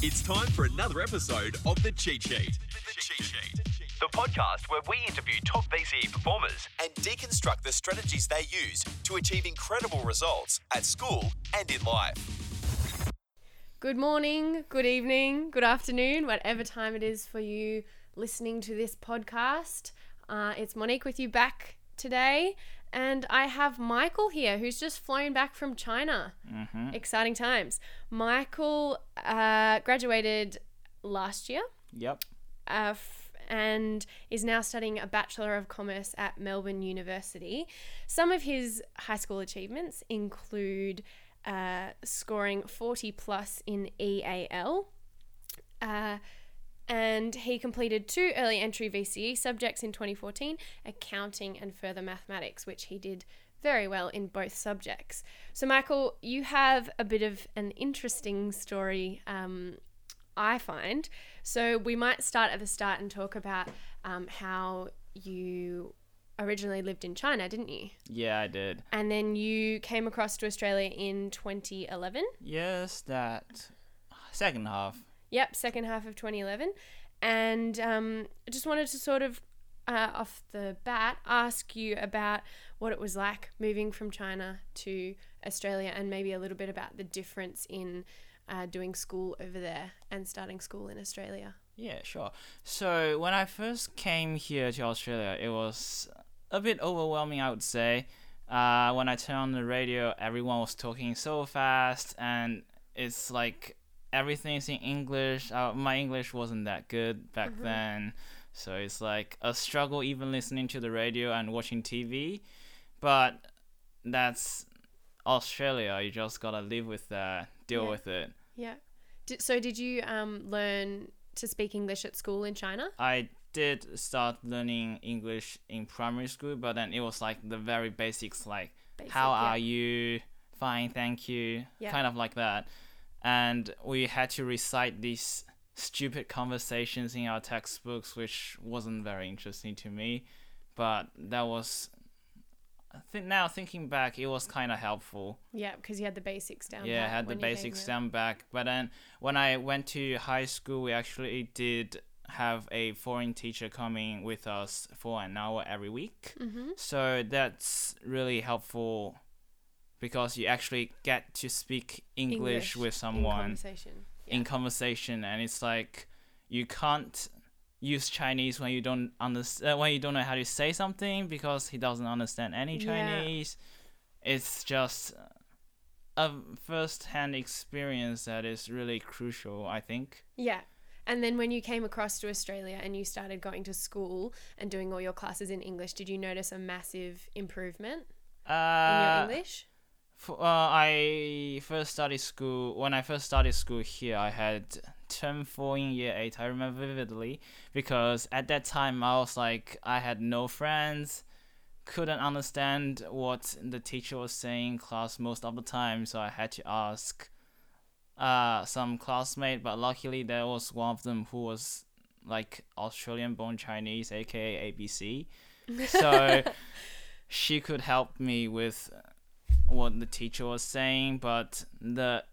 It's time for another episode of The Cheat Sheet. The Cheat Sheet. The podcast where we interview top VCE performers And deconstruct the strategies they use to achieve incredible results at school and in life. Good morning, good evening, good afternoon, whatever time it is for you listening to this podcast. Uh, it's Monique with you back today, and I have Michael here who's just flown back from China. Mm-hmm. Exciting times. Michael uh, graduated last year Yep. uh, f- and is now studying a Bachelor of Commerce at Melbourne University. Some of his high school achievements include uh, scoring 40 plus in EAL. And he completed two early entry VCE subjects in 2014 accounting and further mathematics, which he did very well in both subjects. So, Michael, you have a bit of an interesting story, um, I find. So, we might start at the start and talk about um, how you originally lived in China, didn't you? Yeah, I did. And then you came across to Australia in 2011. Yes, that second half. Yep, second half of 2011. And um, I just wanted to sort of, uh, off the bat, ask you about what it was like moving from China to Australia and maybe a little bit about the difference in uh, doing school over there and starting school in Australia. Yeah, sure. So when I first came here to Australia, it was a bit overwhelming, I would say. Uh, when I turned on the radio, everyone was talking so fast, and it's like everything's in English. Uh, my English wasn't that good back then, so it's like a struggle even listening to the radio and watching TV. But that's Australia. You just gotta live with that, deal Yeah. with it. Yeah. Did, so, did you um, learn to speak English at school in China? I did start learning English in primary school, but then it was like the very basics, like Basic, how yeah. are you? Fine, thank you. Yeah. Kind of like that. And we had to recite these stupid conversations in our textbooks, which wasn't very interesting to me. But that was, I think now thinking back, it was kind of helpful. Yeah, because you had the basics down. Yeah, I had the basics down back. But then when I went to high school, we actually did have a foreign teacher coming with us for an hour every week. Mm-hmm. So that's really helpful because you actually get to speak English, with in someone conversation. in conversation, and it's like you can't use Chinese when you don't understand when you don't know how to say something because he doesn't understand any Yeah. Chinese. It's just a first-hand experience that is really crucial, I think. Yeah. And then when you came across to Australia and you started going to school and doing all your classes in English, did you notice a massive improvement in your Uh, English? Uh, I first started school when I first started school here. I had term four in year eight. I remember vividly because at that time I was like I had no friends, couldn't understand what the teacher was saying in class most of the time, so I had to ask uh some classmate. But luckily there was one of them who was like Australian born Chinese, aka ABC. So she could help me with what the teacher was saying, but the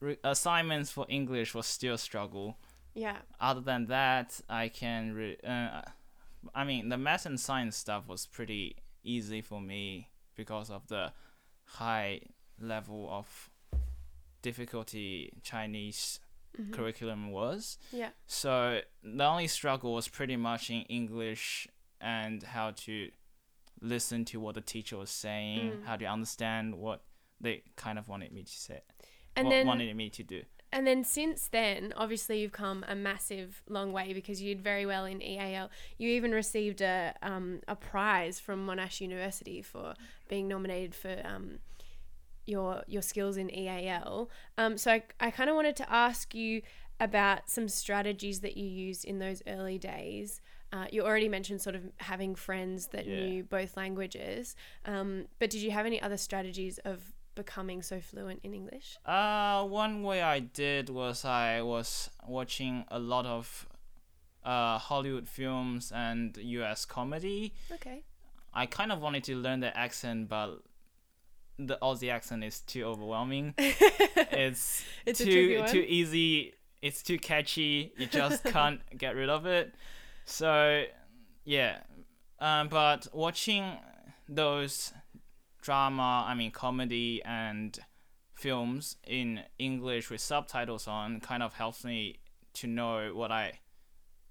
re- assignments for English was still a struggle. Yeah. Other than that, I can. Re- uh, I mean, the math and science stuff was pretty easy for me because of the high level of difficulty Chinese curriculum was. Yeah. So the only struggle was pretty much in English and how to listen to what the teacher was saying, Mm. how you understand what they kind of wanted me to say, And what then wanted me to do. and then since then, obviously you've come a massive long way because you did very well in EAL. You even received a um, a prize from Monash University for being nominated for um, your your skills in EAL. Um, so I, I kind of wanted to ask you about some strategies that you used in those early days. Uh, you already mentioned sort of having friends that Yeah. knew both languages, um, but did you have any other strategies of becoming so fluent in English? Uh, one way I did was I was watching a lot of uh, Hollywood films and U.S. comedy. Okay. I kind of wanted to learn the accent, but the Aussie accent is too overwhelming. it's It's too too easy it's too catchy. You just can't get rid of it. So yeah, um, but watching those drama, I mean comedy and films in English with subtitles on kind of helps me to know what I.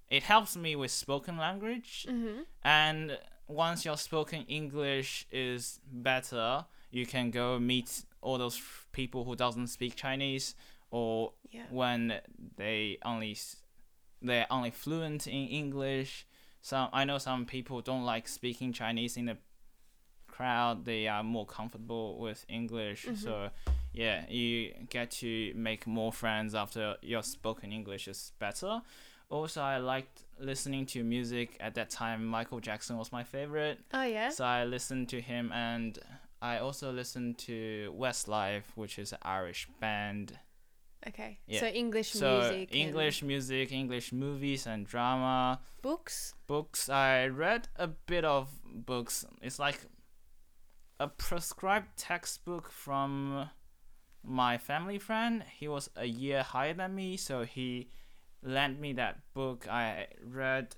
It helps me with spoken language, Mm-hmm. and once your spoken English is better, you can go meet all those f- people who doesn't speak Chinese, or Yeah. when they only they're only fluent in English. Some I know some people don't like speaking Chinese in the crowd. They are more comfortable with English. Mm-hmm. So yeah, you get to make more friends after your spoken English is better. Also, I liked listening to music at that time. Michael Jackson was my favorite. Oh yeah. So I listened to him and I also listened to Westlife, which is an Irish band. Okay. Yeah. So English So music. English music, English movies and drama. books. Books. I read a bit of books. It's like a prescribed textbook from my family friend. He was a year higher than me, so he lent me that book. I read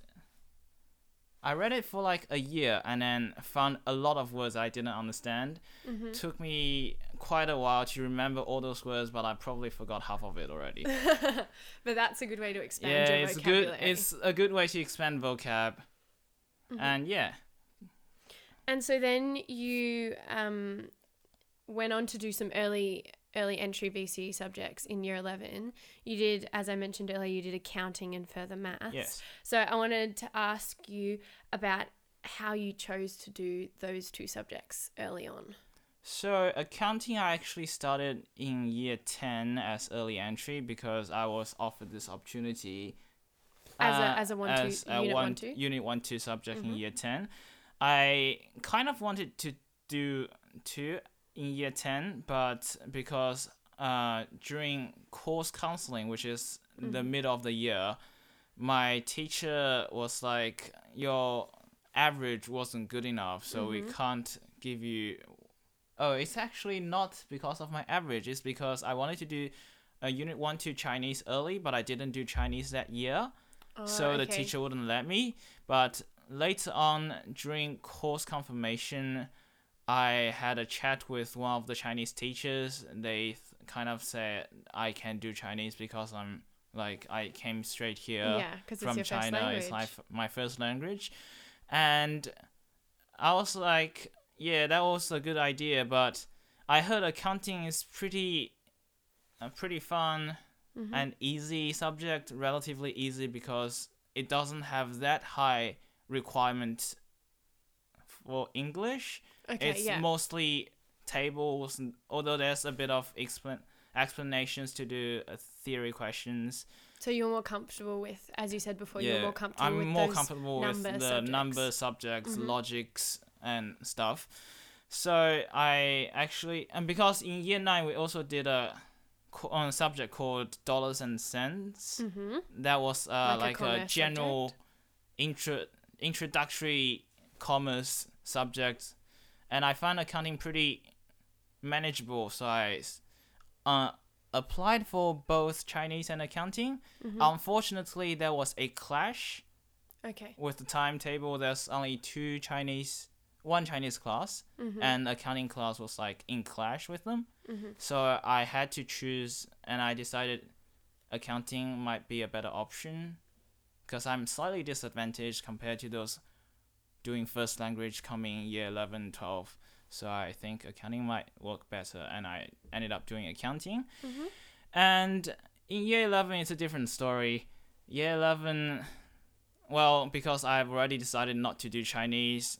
I read it for like a year and then found a lot of words I didn't understand. Mm-hmm. Took me quite a while to remember all those words, but I probably forgot half of it already. but that's a good way to expand yeah, your it's good. vocabulary. It's a good way to expand vocab. Mm-hmm. And yeah, And so then you um, went on to do some early early entry VCE subjects in year 11. You did, as I mentioned earlier, you did accounting and further maths. Yes. So I wanted to ask you about how you chose to do those two subjects early on. So accounting, I actually started in year ten as early entry because I was offered this opportunity As a- uh, as a one, two- as a unit one, one, two? Mm-hmm. unit one two subject in year ten. I kind of wanted to do two in year ten, but because uh during course counseling, which is the Mm-hmm. middle of the year, my teacher was like, "Your average wasn't good enough, so we Mm-hmm. can't give you." Oh, it's actually not because of my average. It's because I wanted to do a unit one two Chinese early, but I didn't do Chinese that year so the Oh, teacher wouldn't let me. But later on, during course confirmation, I had a chat with one of the Chinese teachers. They th- kind of said I can do Chinese because I'm like I came straight here Yeah, it's from first China. It's my, f- my first language, and I was like, yeah, that was a good idea. But I heard accounting is pretty, uh, pretty fun Mm-hmm. and easy subject, relatively easy because it doesn't have that high requirement for English. Okay, it's yeah. mostly tables, although there's a bit of explan- explanations to do uh, theory questions. So you're more comfortable with, as you said before, you're more comfortable I'm with more comfortable with the subjects. Mm-hmm. number subjects, logics, and stuff. So I actually, and because in year nine we also did a on a subject called dollars and cents. Mhm. That was uh, Like a like, a, commerce general intro introductory commerce subject, and I found accounting pretty manageable. So I uh, applied for both Chinese and accounting. Mm-hmm. Unfortunately, there was a clash Okay. with the timetable. There's only two Chinese, one Chinese class, Mm-hmm. and accounting class was like in clash with them. So I had to choose, and I decided accounting might be a better option because I'm slightly disadvantaged compared to those doing first language coming year 11, 12. So I think accounting might work better, and I ended up doing accounting. Mm-hmm. And in year 11, it's a different story. Year 11, well, because I've already decided not to do Chinese,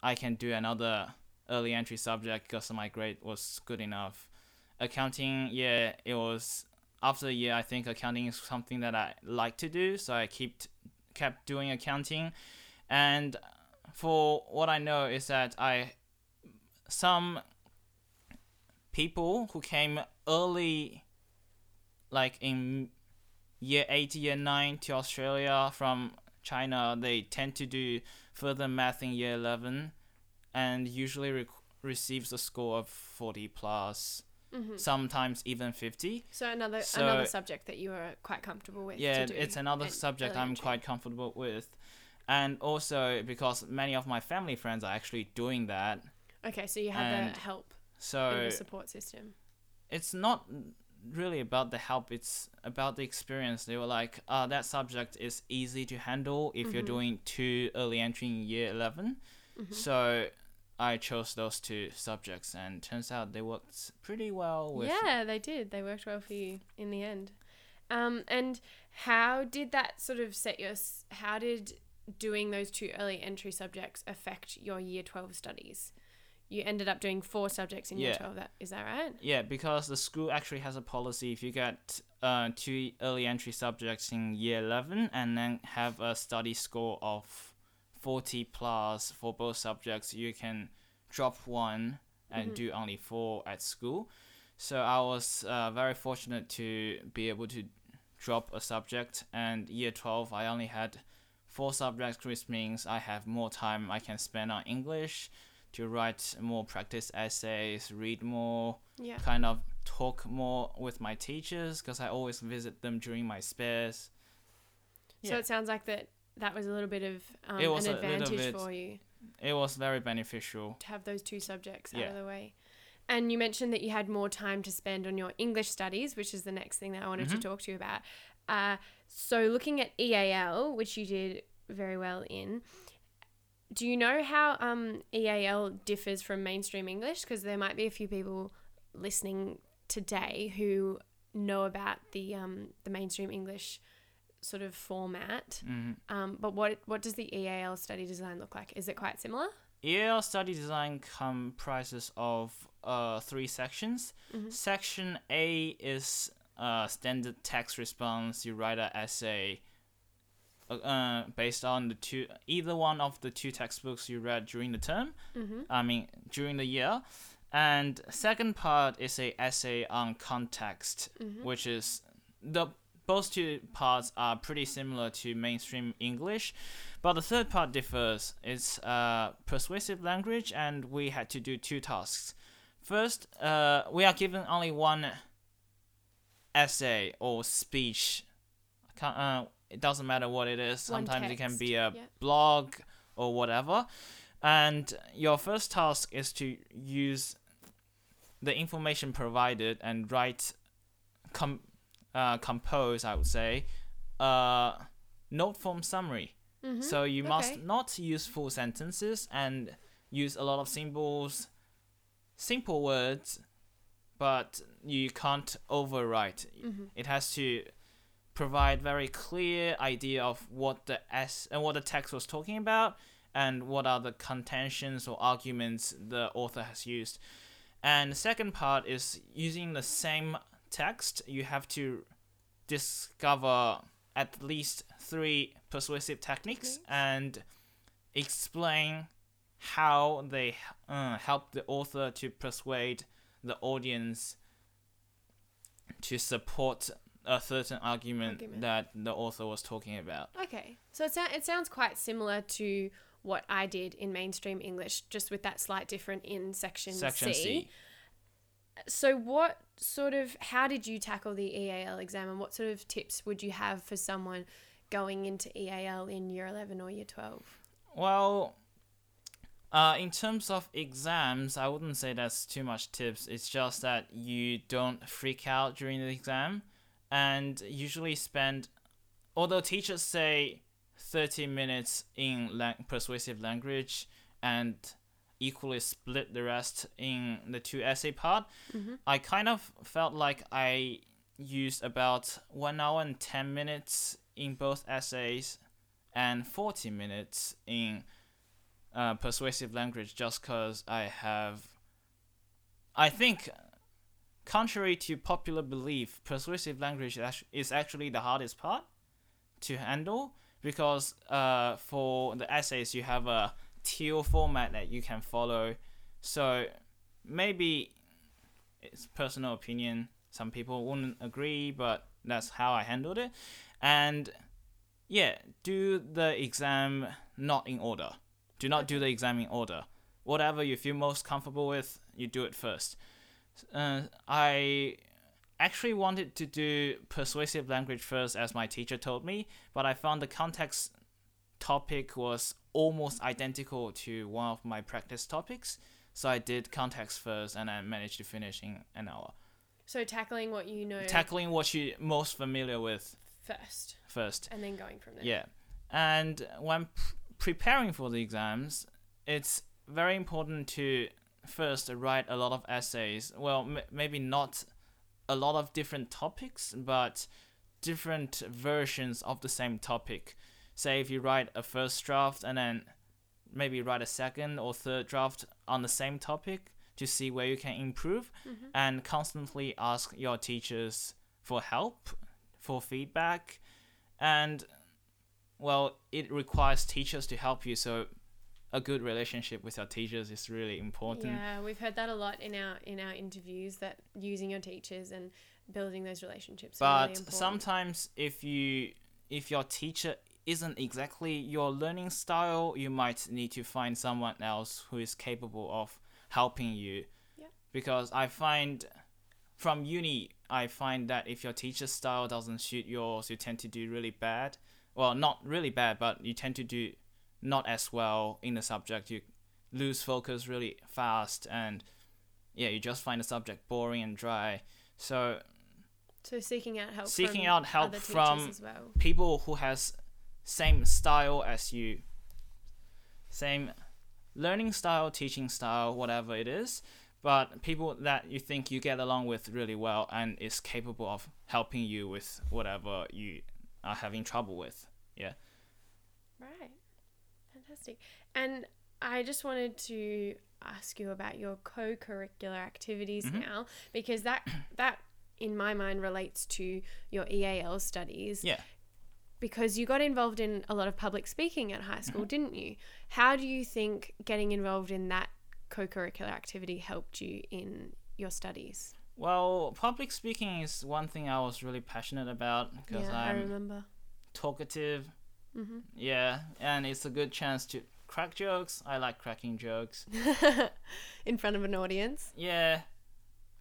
I can do another early entry subject because my grade was good enough. Accounting, yeah, it was after a year. I think accounting is something that I like to do, so I kept kept doing accounting. And for what I know is that I some people who came early, like in year eight, year nine to Australia from China, they tend to do further math in year eleven, and usually rec- receives a score of forty plus. Mm-hmm. sometimes even 50. So another So- another subject that you are quite comfortable with. Yeah, to do it's another subject I'm quite comfortable with. And also because many of my family friends are actually doing that. Okay, so you had the help in So the support system. it's not really about the help it's about the experience they were like uh, that subject is easy to handle if Mm-hmm. you're doing two early entry in year 11 so i chose those two subjects and turns out they worked pretty well with Yeah, they did. They worked well for you in the end. Um, and how did that sort of set your? How did doing those two early entry subjects affect your year twelve studies? You ended up doing four subjects in year twelve. That is that right? yeah because the school actually has a policy if you get uh, two early entry subjects in year 11 and then have a study score of 40 plus for both subjects you can drop one and do only four at school so i was uh, very fortunate to be able to drop a subject and year 12 i only had four subjects which means i have more time i can spend on english to write more practice essays read more Yeah. kind of talk more with my teachers because I always visit them during my spares. So it sounds like that that was a little bit of um, an advantage bit- for you It was very beneficial. to have those two subjects out of the way. And you mentioned that you had more time to spend on your English studies, which is the next thing that I wanted Mm-hmm. to talk to you about. Uh, so, looking at EAL, which you did very well in, do you know how um, EAL differs from mainstream English? Because there might be a few people listening today who know about the um, the mainstream English sort of format. Mm-hmm. Um, but what what does the EAL study design look like? Is it quite similar? EAL study design comprises of uh, three sections. Section A is uh, standard text response. You write an essay uh, uh, based on the two either one of the two textbooks you read during the term. I mean during the year. And second part is a essay on context, which is the both two parts are pretty similar to mainstream English, but the third part differs. It's uh, persuasive language, and we had to do two tasks. First, uh, we are given only one essay or speech. Can't, uh, it doesn't matter what it is. One Sometimes it can be a yeah. blog or whatever. And your first task is to use the information provided and write, com- uh, compose, I would say, uh, note form summary. So you must not use full sentences and use a lot of symbols, simple words, but you can't overwrite. It has to provide very clear idea of what the s and what the text was talking about and what are the contentions or arguments the author has used. And the second part is using the same text, you have to discover at least three persuasive techniques and explain how they uh, help the author to persuade the audience to support a certain argument, Argument. that the author was talking about. Okay, so it, sou- it sounds quite similar to what I did in mainstream English, just with that slight different in section, Section C. C. So, what sort of, how did you tackle the EAL exam, and what sort of tips would you have for someone going into EAL in year 11 or year 12? Well, uh, in terms of exams, I wouldn't say that's too much tips. It's just that you don't freak out during the exam and usually spend, although teachers say 30 minutes in persuasive language and equally split the rest in the two essay part, I kind of felt like I used about 1 hour and 10 minutes in both essays and 40 minutes in uh, persuasive language just because I have. I think, contrary to popular belief, persuasive language is actually the hardest part to handle because uh, for the essays you have a TEEL format that you can follow. So maybe it's personal opinion. Some people wouldn't agree, but that's how I handled it. And yeah, do the exam not in order. Do not do the exam in order. Whatever you feel most comfortable with, you do it first. uh, I actually wanted to do persuasive language first, as my teacher told me, but I found the context topic was almost identical to one of my practice topics. So I did context first, and I managed to finish in an hour. So tackling what you know Tackling what you're most familiar with first, first. and then going from there. Yeah. And when preparing for the exams, it's very important to first write a lot of essays. Well, m- maybe not a lot of different topics, but different versions of the same topic. Say if you write a first draft and then maybe write a second or third draft on the same topic to see where you can improve mm-hmm. and constantly ask your teachers for help, for feedback, and well, it requires teachers to help you. So, a good relationship with your teachers is really important. Yeah, we've heard that a lot in our in our interviews that using your teachers and building those relationships. But really important. sometimes, if you if your teacher isn't exactly your learning style, you might need to find someone else who is capable of helping you. Yeah. Because I find from uni, I find that if your teacher's style doesn't suit yours, you tend to do really bad. Well, not really bad, but you tend to do not as well in the subject. You lose focus really fast, and yeah, you just find the subject boring and dry. So so seeking out help. seeking from out help from well. people who has same style as you same learning style teaching style whatever it is but people that you think you get along with really well and is capable of helping you with whatever you are having trouble with yeah Right. Fantastic. And I just wanted to ask you about your co-curricular activities Mm-hmm. now because that that in my mind relates to your EAL studies yeah because you got involved in a lot of public speaking at high Mm-hmm. school, didn't you? How do you think getting involved in that co-curricular activity helped you in your studies? Well public speaking is one thing i was really passionate about because yeah, I i'm remember. talkative Mm-hmm. yeah and it's a good chance to crack jokes i like cracking jokes in front of an audience. Yeah,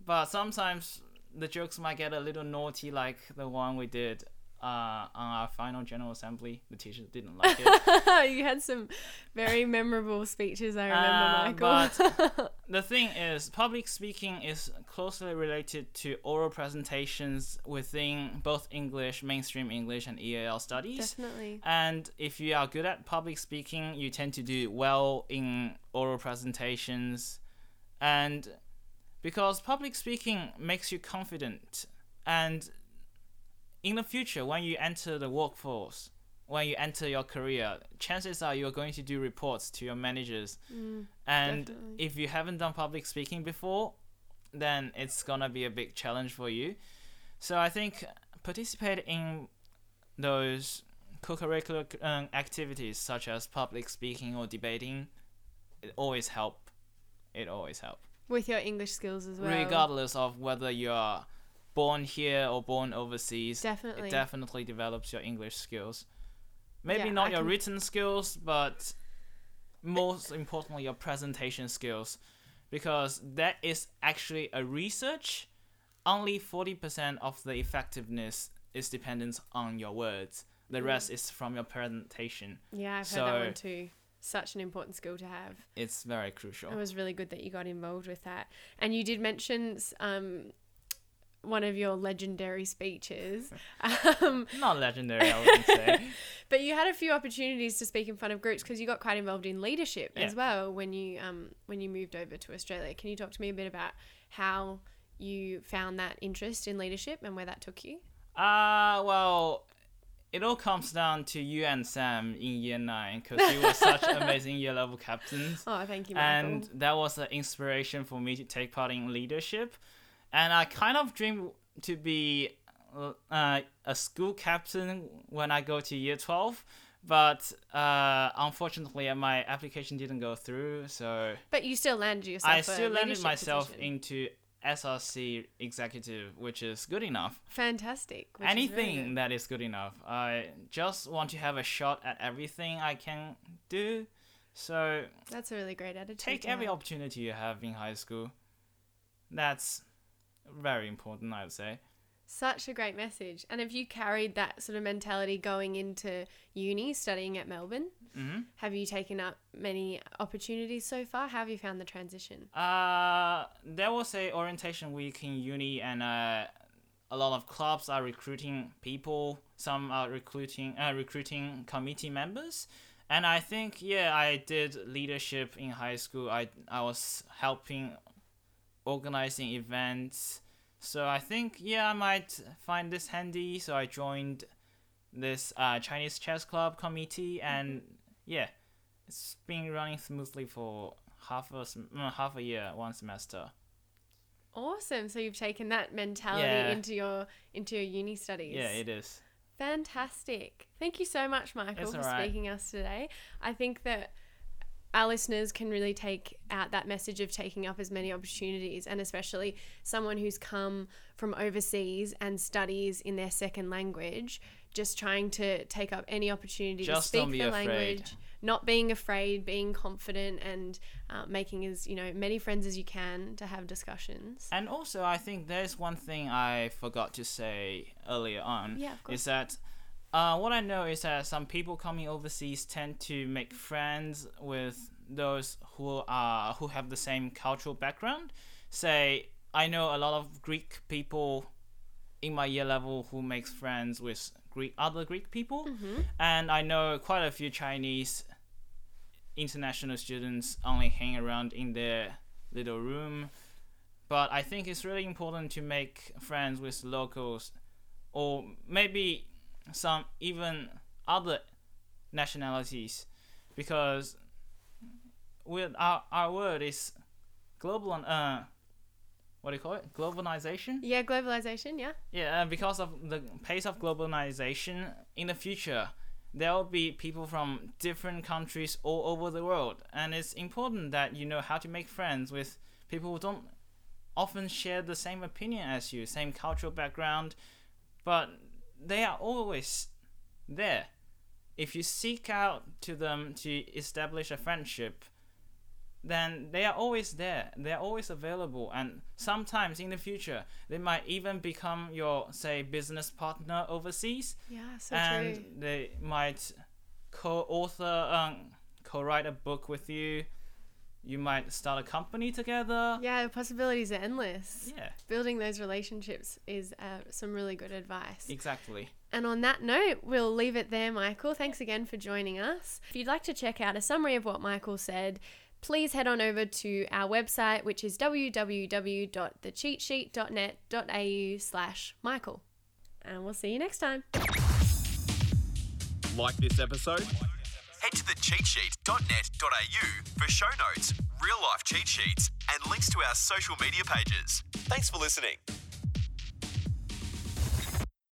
but sometimes the jokes might get a little naughty, like the one we did uh, on our final general assembly. The teachers didn't like it. you had some very memorable speeches, I remember, Uh, Michael. the thing is, public speaking is closely related to oral presentations within both English, mainstream English, and EAL studies. Definitely. And if you are good at public speaking, you tend to do well in oral presentations. And because public speaking makes you confident, and in the future, when you enter the workforce, when you enter your career, chances are you're going to do reports to your managers. and definitely. if you haven't done public speaking before, then it's gonna be a big challenge for you. So I think participate in those co-curricular um, activities such as public speaking or debating. It always help. It always help, With your English skills as well. regardless of whether you are born here or born overseas. Definitely. it definitely develops your English skills. Maybe Yeah, not I your can- written skills, but most importantly your presentation skills, because that is actually a research. Only forty percent of the effectiveness is dependent on your words. The rest is from your presentation. Yeah, I've heard that one too. Such an important skill to have. It's very crucial. It was really good that you got involved with that. And you did mention um, one of your legendary speeches. um, Not legendary, I wouldn't say. but you had a few opportunities to speak in front of groups because you got quite involved in leadership as well when you um, when you moved over to Australia. Can you talk to me a bit about how you found that interest in leadership and where that took you? Uh, well, it all comes down to you and Sam in year nine because you were such amazing year level captains. Oh, thank you, Michael. and that was an inspiration for me to take part in leadership. And I kind of dream to be uh, a school captain when I go to year 12. But uh, unfortunately, my application didn't go through, so but you still landed yourself. I still landed myself position. into SRC executive, which is good enough. fantastic. is really Anything good. that is good enough. I just want to have a shot at everything I can do. So That's a really great attitude. take every have. opportunity you have in high school. That's very important, I would say. Such a great message. And have you carried that sort of mentality going into uni, studying at Melbourne? hmm Have you taken up many opportunities so far? How have you found the transition? Uh, there was a orientation week in uni, and uh, a lot of clubs are recruiting people. Some are recruiting uh, recruiting committee members, and I think yeah, I did leadership in high school. I I was helping organizing events. So I think yeah, I might find this handy. So I joined this uh, Chinese chess club committee, and yeah, it's been running smoothly for half a half a year, one semester. Awesome. So you've taken that mentality Yeah. into your into your uni studies. Yeah, it is. Fantastic. Thank you so much, Michael, for alright. speaking us today. I think that our listeners can really take out that message of taking up as many opportunities, and especially someone who's come from overseas and studies in their second language, just trying to take up any opportunity to speak the afraid. language, not being afraid, being confident, and uh, making as you know many friends as you can to have discussions. And also, I think there's one thing I forgot to say earlier on. Yeah, of course. Is that uh, what I know is that some people coming overseas tend to make friends with those who are who have the same cultural background. Say, I know a lot of Greek people in my year level who makes friends with Greek other Greek people, and I know quite a few Chinese international students only hang around in their little room. But I think it's really important to make friends with locals, or maybe some even other nationalities, because with our our world is global. Uh, what do you call it? Globalization. Yeah, globalization. Yeah. Yeah, because of the pace of globalization in the future, there will be people from different countries all over the world, and it's important that you know how to make friends with people who don't often share the same opinion as you, same cultural background, but they are always there. If you seek out to them to establish a friendship, then they are always there. They are always available, and sometimes in the future, they might even become your, say, business partner overseas, Yeah. So and true. they might co-author, um, co-write a book with you. You might start a company together. Yeah, the possibilities are endless. Yeah, Building those relationships is uh, some really good advice. exactly. And on that note, we'll leave it there, Michael. Thanks again for joining us. If you'd like to check out a summary of what Michael said, please head on over to our website, which is www.thecheatsheet.net.au slash Michael. And we'll see you next time. Like this episode? Head to thecheatsheet.net.au for show notes, real life cheat sheets, and links to our social media pages. Thanks for listening.